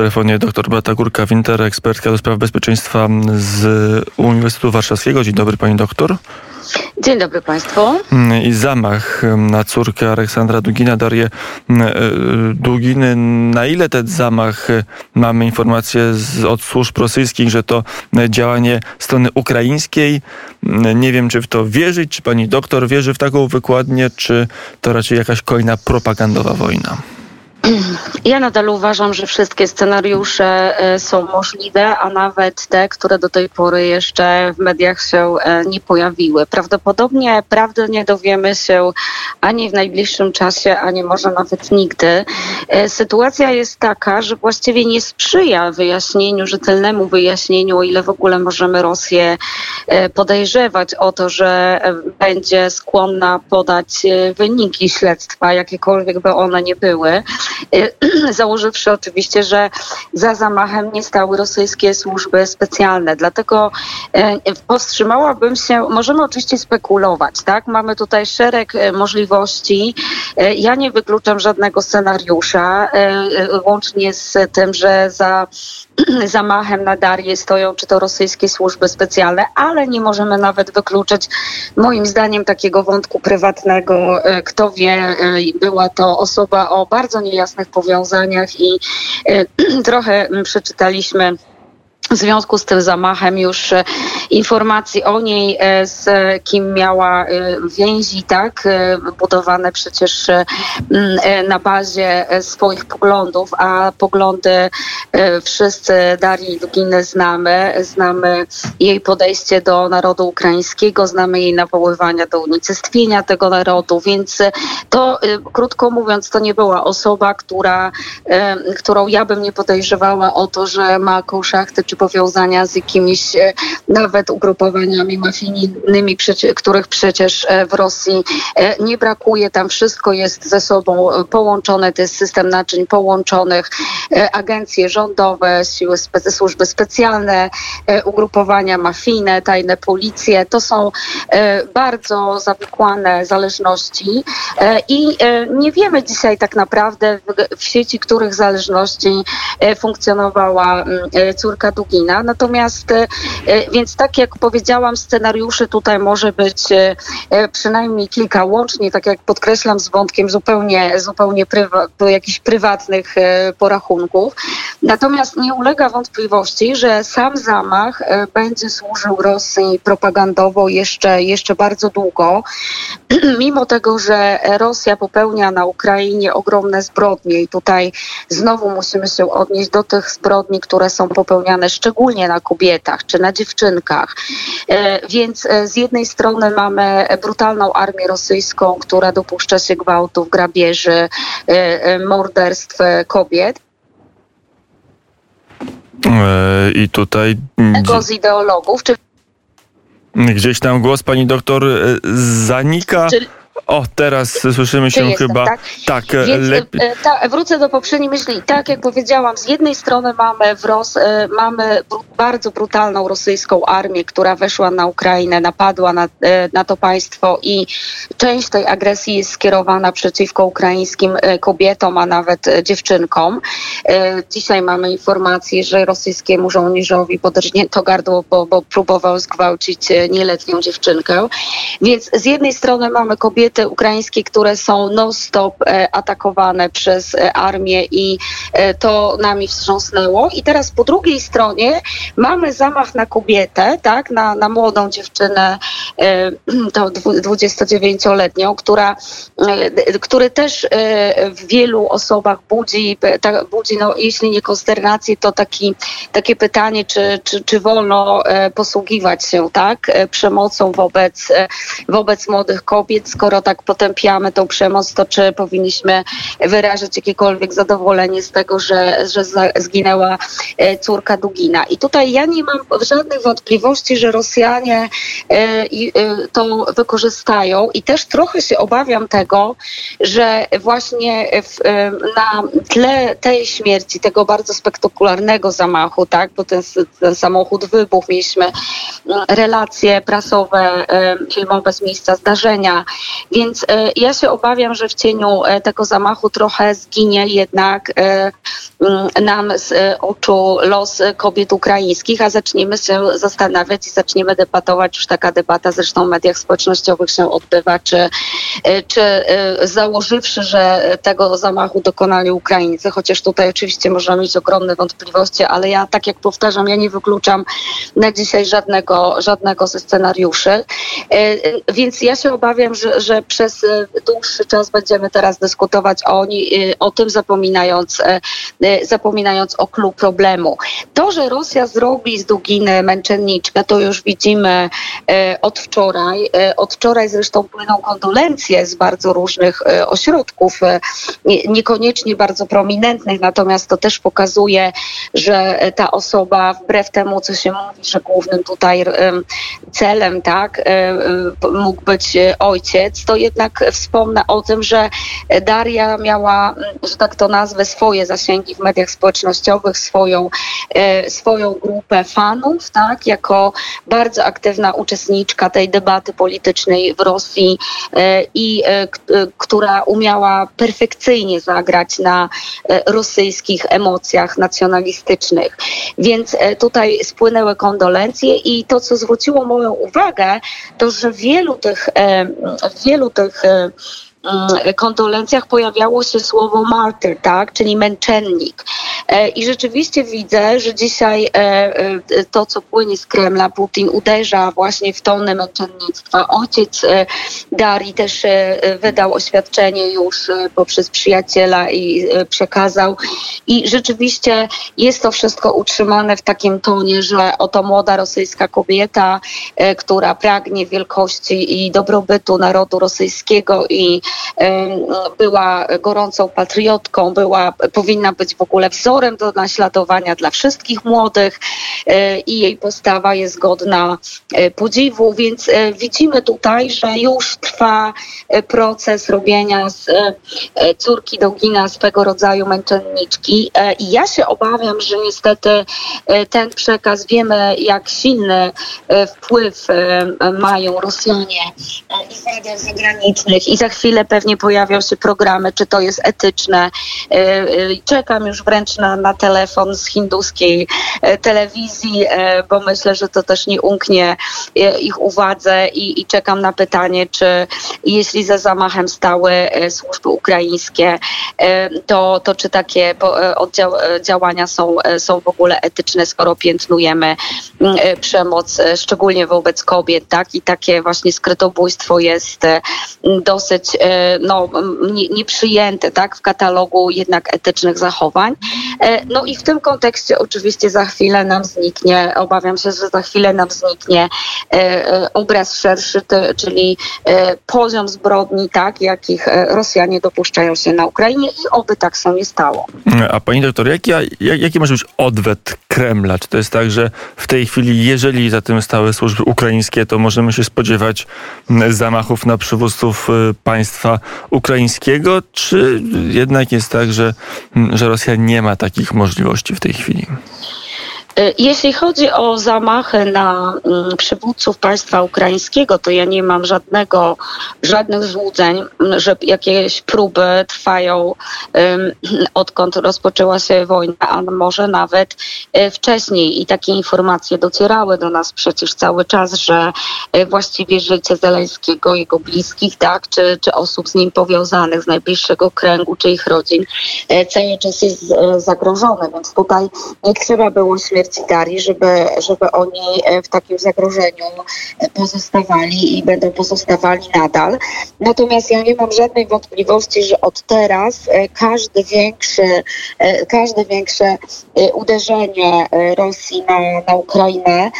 telefonie dr Beata Górka-Winter, ekspertka do spraw bezpieczeństwa z Uniwersytetu Warszawskiego. Dzień dobry pani doktor. Dzień dobry Państwu. I zamach na córkę Aleksandra Dugina, Darię e, Duginy. Na ile ten zamach mamy informacje z, od służb rosyjskich, że to działanie strony ukraińskiej? Nie wiem, czy w to wierzyć, czy pani doktor wierzy w taką wykładnię, czy to raczej jakaś kolejna propagandowa wojna? Ja nadal uważam, że wszystkie scenariusze e, są możliwe, a nawet te, które do tej pory jeszcze w mediach się e, nie pojawiły. Prawdopodobnie prawdy nie dowiemy się ani w najbliższym czasie, ani może nawet nigdy. E, sytuacja jest taka, że właściwie nie sprzyja wyjaśnieniu, rzetelnemu wyjaśnieniu, o ile w ogóle możemy Rosję podejrzewać o to, że będzie skłonna podać wyniki śledztwa, jakiekolwiek by one nie były. założywszy oczywiście, że za zamachem nie stały rosyjskie służby specjalne. Dlatego e, powstrzymałabym się, możemy oczywiście spekulować, tak? Mamy tutaj szereg e, możliwości. Ja nie wykluczam żadnego scenariusza, łącznie z tym, że za zamachem na Darię stoją czy to rosyjskie służby specjalne, ale nie możemy nawet wykluczyć moim zdaniem takiego wątku prywatnego. Kto wie, była to osoba o bardzo niejasnych powiązaniach i trochę przeczytaliśmy w związku z tym zamachem już e, informacji o niej, e, z kim miała e, więzi, tak, budowane przecież na bazie swoich poglądów, a poglądy wszyscy Darii Duginy znamy. Znamy jej podejście do narodu ukraińskiego, znamy jej nawoływania do unicestwienia tego narodu, więc to, krótko mówiąc, to nie była osoba, która, którą ja bym nie podejrzewała o to, że ma jakąś szachty czy powiązania z jakimiś e, nawet ugrupowaniami mafijnymi, których przecież e, w Rosji e, nie brakuje. Tam wszystko jest ze sobą połączone, to jest system naczyń połączonych, agencje rządowe, siły, służby specjalne, ugrupowania mafijne, tajne policje. To są bardzo zawikłane zależności i nie wiemy dzisiaj tak naprawdę w sieci których zależności funkcjonowała córka Natomiast, e, e, więc tak jak powiedziałam, scenariuszy tutaj może być e, przynajmniej kilka łącznie, tak jak podkreślam, z wątkiem zupełnie, zupełnie prywa, jakichś prywatnych porachunków. Natomiast nie ulega wątpliwości, że sam zamach będzie służył Rosji propagandowo jeszcze, jeszcze bardzo długo. Mimo tego, że Rosja popełnia na Ukrainie ogromne zbrodnie i tutaj znowu musimy się odnieść do tych zbrodni, które są popełniane szczególnie na kobietach czy na dziewczynkach. E, więc e, z jednej strony mamy brutalną armię rosyjską, która dopuszcza się gwałtów, grabieży, e, morderstw kobiet. I tutaj. Tego z ideologów, czy Gdzieś tam głos pani doktor zanika. Czyli o, teraz słyszymy się chyba. Tak, tak Więc, lepiej. E, ta, wrócę do poprzedniej myśli. Tak jak powiedziałam, z jednej strony mamy, w Ros, e, mamy bardzo brutalną rosyjską armię, która weszła na Ukrainę, napadła na, e, na to państwo i część tej agresji jest skierowana przeciwko ukraińskim kobietom, a nawet dziewczynkom. Dzisiaj mamy informację, że rosyjskiemu żołnierzowi podrżnięto gardło, bo, bo próbował zgwałcić nieletnią dziewczynkę. Więc z jednej strony mamy kobiety, kobiety ukraińskie, które są non-stop e, atakowane przez e, armię i e, to nami wstrząsnęło. I teraz po drugiej stronie mamy zamach na kobietę, tak, na, na młodą dziewczynę, to 29-letnią, która, który też w wielu osobach budzi, budzi no, jeśli nie konsternację, to taki, takie pytanie, czy, czy, czy wolno posługiwać się tak, przemocą wobec, wobec młodych kobiet, skoro tak potępiamy tą przemoc, to czy powinniśmy wyrazić jakiekolwiek zadowolenie z tego, że, że zginęła e, córka Dugina. I tutaj ja nie mam żadnych wątpliwości, że Rosjanie e, e, to wykorzystają. I też trochę się obawiam tego, że właśnie w, na tle tej śmierci, tego bardzo spektakularnego zamachu, tak, bo ten, ten samochód wybuchł, mieliśmy relacje prasowe, filmowe z miejsca zdarzenia, Więc ja się obawiam, że w cieniu tego zamachu trochę zginie jednak mm, nam z oczu los kobiet ukraińskich, a zaczniemy się zastanawiać i zaczniemy debatować, już taka debata zresztą w mediach społecznościowych się odbywa, czy, czy założywszy, że tego zamachu dokonali Ukraińcy, chociaż tutaj oczywiście możemy mieć ogromne wątpliwości, ale ja tak jak powtarzam, ja nie wykluczam na dzisiaj żadnego, żadnego ze scenariuszy. E, e, więc ja się obawiam, że, że przez e, dłuższy czas będziemy teraz dyskutować o, o tym, zapominając, zapominając o klucz problemu. To, że Rosja zrobi z Duginy męczenniczkę, to już widzimy od wczoraj. Od wczoraj zresztą płyną kondolencje z bardzo różnych ośrodków, niekoniecznie bardzo prominentnych, natomiast to też pokazuje, że ta osoba, wbrew temu, co się mówi, że głównym tutaj celem tak, mógł być ojciec, to jednak wspomnę o tym, że Daria miała, że tak to nazwę, swoje zasięgi w mediach społecznościowych, swoją, e, swoją grupę fanów, tak, jako bardzo aktywna uczestniczka tej debaty politycznej w Rosji e, i e, która umiała perfekcyjnie zagrać na rosyjskich emocjach nacjonalistycznych. Więc tutaj spłynęły kondolencje i to, co zwróciło moją uwagę, to, że wielu tych, wielu tych kondolencjach pojawiało się słowo martyr, tak, czyli męczennik. E, I rzeczywiście widzę, że dzisiaj e, e, to, co płynie z Kremla, Putin uderza właśnie w tony męczennictwa. Ojciec Darii też wydał oświadczenie już poprzez przyjaciela i przekazał. I rzeczywiście jest to wszystko utrzymane w takim tonie, że oto młoda rosyjska kobieta, która pragnie wielkości i dobrobytu narodu rosyjskiego i była gorącą patriotką, była, powinna być w ogóle wzorem do naśladowania dla wszystkich młodych e, i jej postawa jest godna e, podziwu, więc e, widzimy tutaj, że już trwa proces robienia z córki Dogina swego rodzaju męczenniczki i ja się obawiam, że niestety ten przekaz, wiemy jak silny wpływ mają Rosjanie i z mediach zagranicznych i za chwilę chwilę pewnie pojawią się programy, czy to jest etyczne. E, e, czekam już wręcz na, na telefon z hinduskiej e, telewizji, bo myślę, że to też nie umknie ich uwadze i, i czekam na pytanie, czy jeśli za zamachem stały służby ukraińskie, to, to czy takie działania są, są w ogóle etyczne, skoro piętnujemy mm, przemoc, szczególnie wobec kobiet, tak? I takie właśnie skrytobójstwo jest dosyć no, nieprzyjęte tak, w katalogu jednak etycznych zachowań. E, no i w tym kontekście oczywiście za chwilę nam zniknie, obawiam się, że za chwilę nam zniknie e, obraz szerszy, czyli poziom zbrodni, tak, jakich Rosjanie dopuszczają się na Ukrainie i oby tak się nie stało. A pani doktor, jaki, jaki może być odwet Kremla? Czy to jest tak, że w tej chwili, jeżeli za tym stały służby ukraińskie, to możemy się spodziewać zamachów na przywódców państw państwa ukraińskiego, czy jednak jest tak, że, że Rosja nie ma takich możliwości w tej chwili? E, jeśli chodzi o zamachy na mm, przywódców państwa ukraińskiego, to ja nie mam żadnego, żadnych złudzeń, że jakieś próby trwają odkąd rozpoczęła się wojna, a może nawet e, wcześniej. I takie informacje docierały do nas przecież cały czas, że e, właściwie życie Zeleńskiego, jego bliskich, tak, czy, czy osób z nim powiązanych, z najbliższego kręgu, czy ich rodzin, cały czas jest zagrożone. Więc tutaj nie trzeba było śmierci Darii, żeby, żeby oni e, w takim zagrożeniu e, pozostawali i będą pozostawali nadal. Natomiast ja nie mam żadnej wątpliwości, że od teraz e, każdy większy, każde większe uderzenie Rosji na, na Ukrainę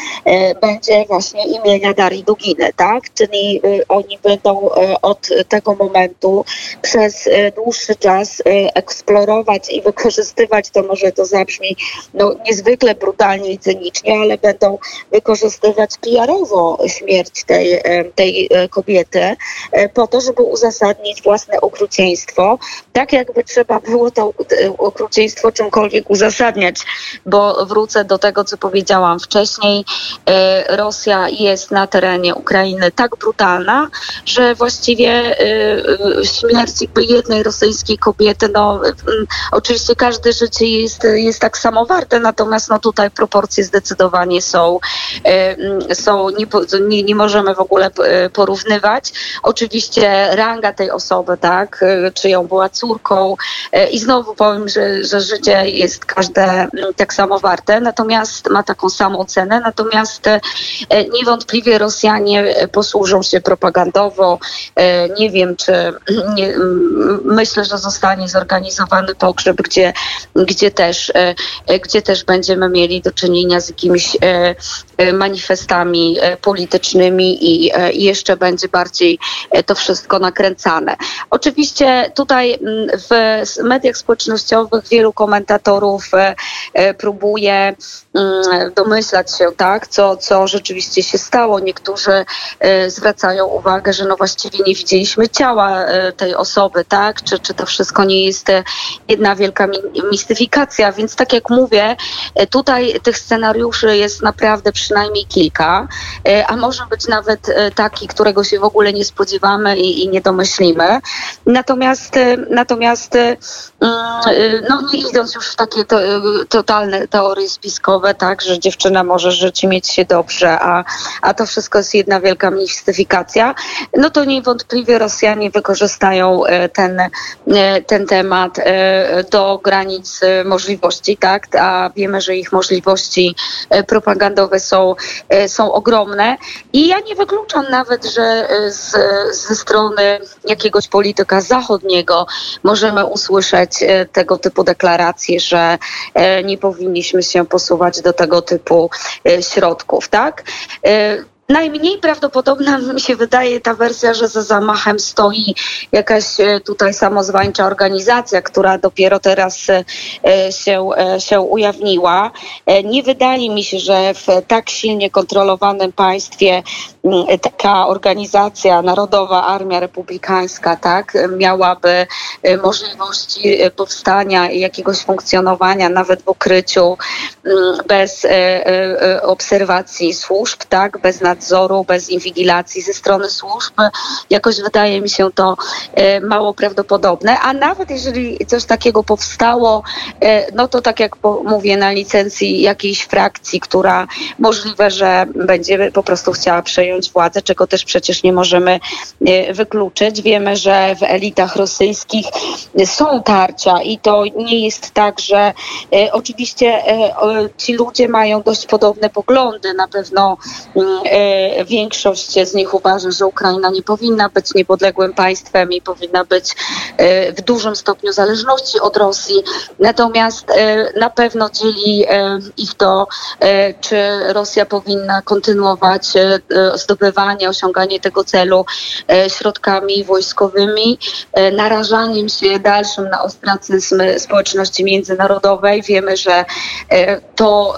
będzie właśnie imienia Darii Duginy, tak? Czyli oni będą od tego momentu przez dłuższy czas eksplorować i wykorzystywać, to może to zabrzmi no, niezwykle brutalnie, brutalnie i cynicznie, ale będą wykorzystywać PR-owo śmierć tej, tej kobiety po to, żeby uzasadnić własne okrucieństwo, tak jakby trzeba było to okrucieństwo czymkolwiek uzasadniać, bo wrócę do tego, co powiedziałam wcześniej. Rosja jest na terenie Ukrainy tak brutalna, że właściwie śmierć jednej rosyjskiej kobiety, no oczywiście każde życie jest, jest tak samo warte, natomiast no tutaj proporcje zdecydowanie są, są nie, nie, możemy w ogóle porównywać. Oczywiście ranga tej osoby, tak, czy ją była córką i znowu powiem, że, że życie jest każde tak samo warte, natomiast ma taką samą cenę, natomiast niewątpliwie Rosjanie posłużą się propagandowo. Nie wiem, czy nie, myślę, że zostanie zorganizowany pogrzeb, gdzie, gdzie, też, e, gdzie też będziemy mieli do czynienia z jakimiś e, e, manifestami politycznymi i jeszcze będzie bardziej to wszystko nakręcane. Oczywiście tutaj w mediach społecznościowych wielu komentatorów próbuje domyślać się, tak, co, co rzeczywiście się stało. Niektórzy zwracają uwagę, że no właściwie nie widzieliśmy ciała tej osoby, tak, czy, czy to wszystko nie jest e, jedna wielka mistyfikacja. Więc tak jak mówię, e, tutaj tych scenariuszy jest naprawdę przynajmniej kilka, e, a może być nawet taki, którego się w ogóle nie spodziewamy i, i nie domyślimy. Natomiast, natomiast mm, no nie idąc już w takie to, totalne teorie spiskowe, tak, że dziewczyna może żyć i mieć się dobrze, a, a to wszystko jest jedna wielka mistyfikacja, no to niewątpliwie Rosjanie wykorzystają ten, ten temat e, do granic e, możliwości, tak? A wiemy, że ich możliwości e, propagandowe są, są ogromne. I ja nie wykluczam nawet, że z, ze strony jakiegoś polityka zachodniego możemy usłyszeć tego typu deklaracje, że nie powinniśmy się posuwać do tego typu środków, tak? Najmniej prawdopodobna mi się wydaje ta wersja, że za zamachem stoi jakaś e, tutaj samozwańcza organizacja, która dopiero teraz e, się, e, się ujawniła. Nie wydaje mi się, że w tak silnie kontrolowanym państwie taka organizacja, Narodowa Armia Republikańska, tak, miałaby możliwości powstania i jakiegoś funkcjonowania nawet w ukryciu bez obserwacji służb, tak, bez nadzoru nadzoru, bez inwigilacji ze strony służb. Jakoś wydaje mi się to e, mało prawdopodobne, a nawet jeżeli coś takiego powstało, e, no to tak jak mówię, na licencji jakiejś frakcji, która możliwe, że będzie po prostu chciała przejąć władzę, czego też przecież nie możemy e, wykluczyć. Wiemy, że w elitach rosyjskich są tarcia i to nie jest tak, że oczywiście ci ludzie mają dość podobne poglądy. Na pewno mm, większość z nich uważa, że Ukraina nie powinna być niepodległym państwem i powinna być e, w dużym stopniu zależności od Rosji. Natomiast e, na pewno dzieli e, ich to, czy Rosja powinna kontynuować zdobywanie, osiąganie tego celu środkami wojskowymi, narażaniem się dalszym na ostracyzm społeczności międzynarodowej. Wiemy, że to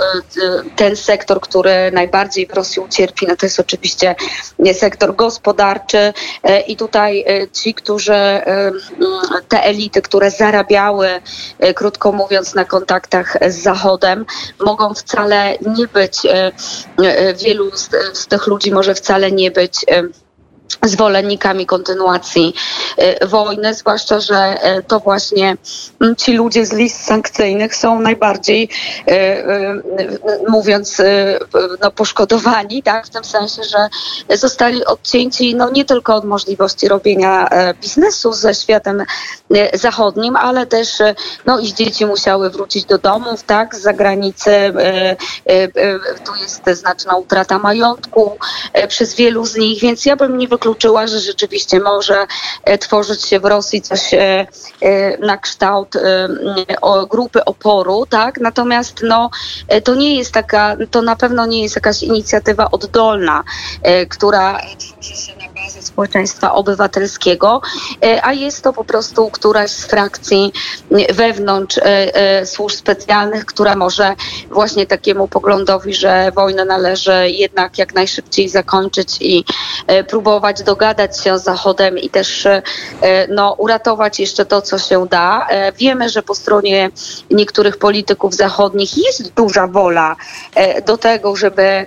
ten sektor, który najbardziej w Rosji ucierpi, no to jest oczywiście sektor gospodarczy e, i tutaj e, ci, którzy e, te elity, które zarabiały, krótko mówiąc, na kontaktach z Zachodem, mogą wcale nie być, wielu z, z tych ludzi może wcale nie być zwolennikami kontynuacji y, wojny, zwłaszcza, że y, to właśnie ci ludzie z list sankcyjnych są najbardziej, y, mówiąc, no, poszkodowani, tak, w tym sensie, że zostali odcięci no, nie tylko od możliwości robienia e, biznesu ze światem zachodnim, ale też no, ich dzieci musiały wrócić do domów, tak, z zagranicy. Tu jest znaczna utrata majątku przez wielu z nich, więc ja bym nie wykluczała wykluczyła, że rzeczywiście może tworzyć się w Rosji coś na kształt grupy oporu, tak? Natomiast no, to nie jest taka, to na pewno nie jest jakaś inicjatywa oddolna, która tworzy się na bazie społeczeństwa obywatelskiego, a jest to po prostu któraś z frakcji wewnątrz służb specjalnych, która może właśnie takiemu poglądowi, że wojnę należy jednak jak najszybciej zakończyć i e, próbować dogadać się z Zachodem i też e, no, uratować jeszcze to, co się da. E, wiemy, że po stronie niektórych polityków zachodnich jest duża wola do tego, żeby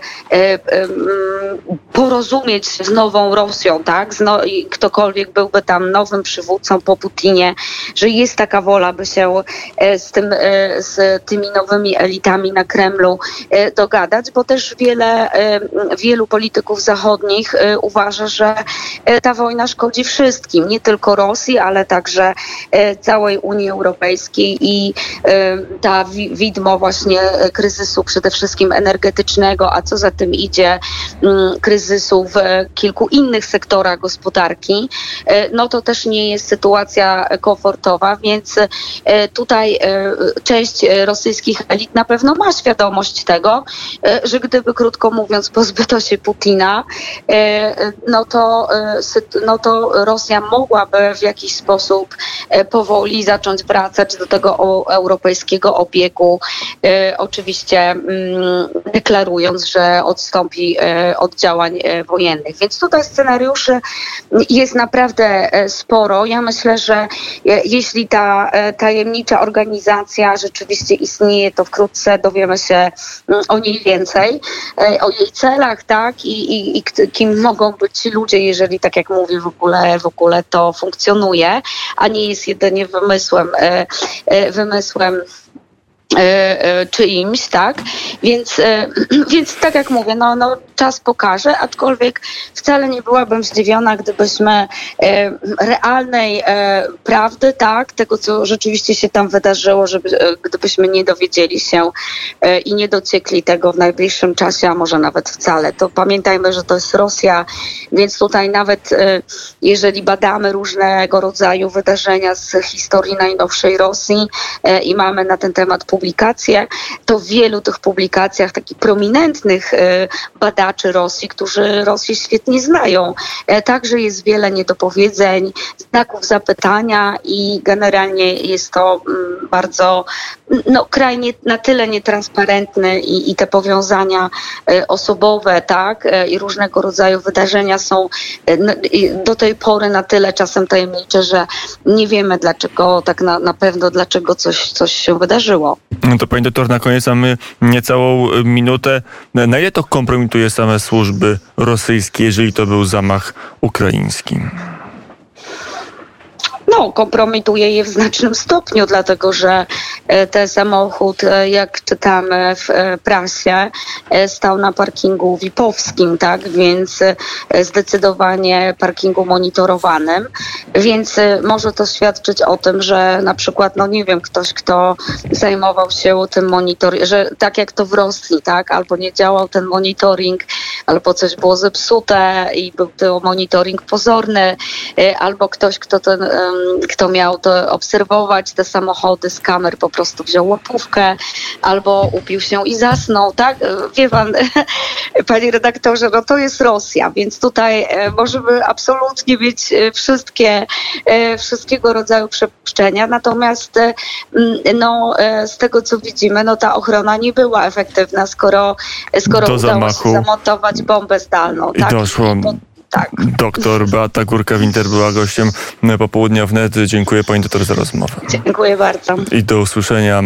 porozumieć z nową Rosją, tak? No, ktokolwiek byłby tam nowym przywódcą po Putinie, że jest taka wola, by się z, tym, z tymi nowymi elitami na Kremlu dogadać, bo też wiele, wielu polityków zachodnich e, uważa, że e, ta wojna szkodzi wszystkim, nie tylko Rosji, ale także e, całej Unii Europejskiej i ta widmo właśnie kryzysu przede wszystkim energetycznego, a co za tym idzie mm, kryzysu w kilku innych sektorach gospodarki, no to też nie jest sytuacja komfortowa, więc tutaj część rosyjskich elit na pewno ma świadomość tego, że gdyby krótko mówiąc pozbyto się Putina, e, no to, e, no to Rosja mogłaby w jakiś sposób e, powoli zacząć wracać do tego europejskiego obiegu, oczywiście mm, deklarując, że odstąpi od działań wojennych. Więc tutaj scenariuszy jest naprawdę sporo. Ja myślę, że jeśli ta tajemnicza organizacja rzeczywiście istnieje, to wkrótce dowiemy się mm, o niej więcej. E, o jej celach, tak, i, i, i kim mogą być ci ludzie, jeżeli, tak jak mówię, w ogóle, w ogóle to funkcjonuje, a nie jest jedynie wymysłem, e, e, wymysłem czyimś, tak? Więc, więc tak jak mówię, no, no czas pokaże, aczkolwiek wcale nie byłabym zdziwiona, gdybyśmy e, realnej e, prawdy, tak, tego co rzeczywiście się tam wydarzyło, żeby, e, gdybyśmy nie dowiedzieli się i nie dociekli tego w najbliższym czasie, a może nawet wcale. To pamiętajmy, że to jest Rosja, więc tutaj nawet jeżeli badamy różnego rodzaju wydarzenia z historii najnowszej Rosji i mamy na ten temat publikacje, to w wielu tych publikacjach takich prominentnych badań badaczy Rosji, którzy Rosję świetnie znają. E, także jest wiele niedopowiedzeń, znaków zapytania i generalnie jest to mm, bardzo no, kraj nie, na tyle nietransparentny i, i te powiązania e, osobowe, tak, e, i różnego rodzaju wydarzenia są do tej pory na tyle czasem tajemnicze, że nie wiemy dlaczego, tak na, na pewno dlaczego coś, coś się wydarzyło. No to pani doktor, na koniec mamy niecałą minutę. Na ile to kompromituje same służby rosyjskie, jeżeli to był zamach ukraiński? No, kompromituje je w znacznym stopniu, dlatego że e, ten samochód, e, jak czytamy w e, prasie, stał na parkingu VIP-owskim, tak, więc zdecydowanie parkingu monitorowanym, więc może to świadczyć o tym, że na przykład, no nie wiem, ktoś, kto zajmował się tym monitoringiem, że tak jak to w Rosji, tak, albo nie działał ten monitoring, albo coś było zepsute i był to monitoring pozorny, albo ktoś, kto ten kto miał to obserwować te samochody z kamer, po prostu wziął łapówkę albo upił się i zasnął, tak? Wie pan, panie redaktorze, no to jest Rosja, więc tutaj e, możemy absolutnie mieć e, wszystkie, e, wszystkiego rodzaju przepuszczenia, natomiast no, z tego co widzimy, no ta ochrona nie była efektywna, skoro, skoro udało zamachu. się zamontować bombę zdalną. I tak? doszło. Tak. Doktor Beata Górka-Winter była gościem popołudnia wnet. Dziękuję pani doktor za rozmowę. Dziękuję bardzo. I do usłyszenia.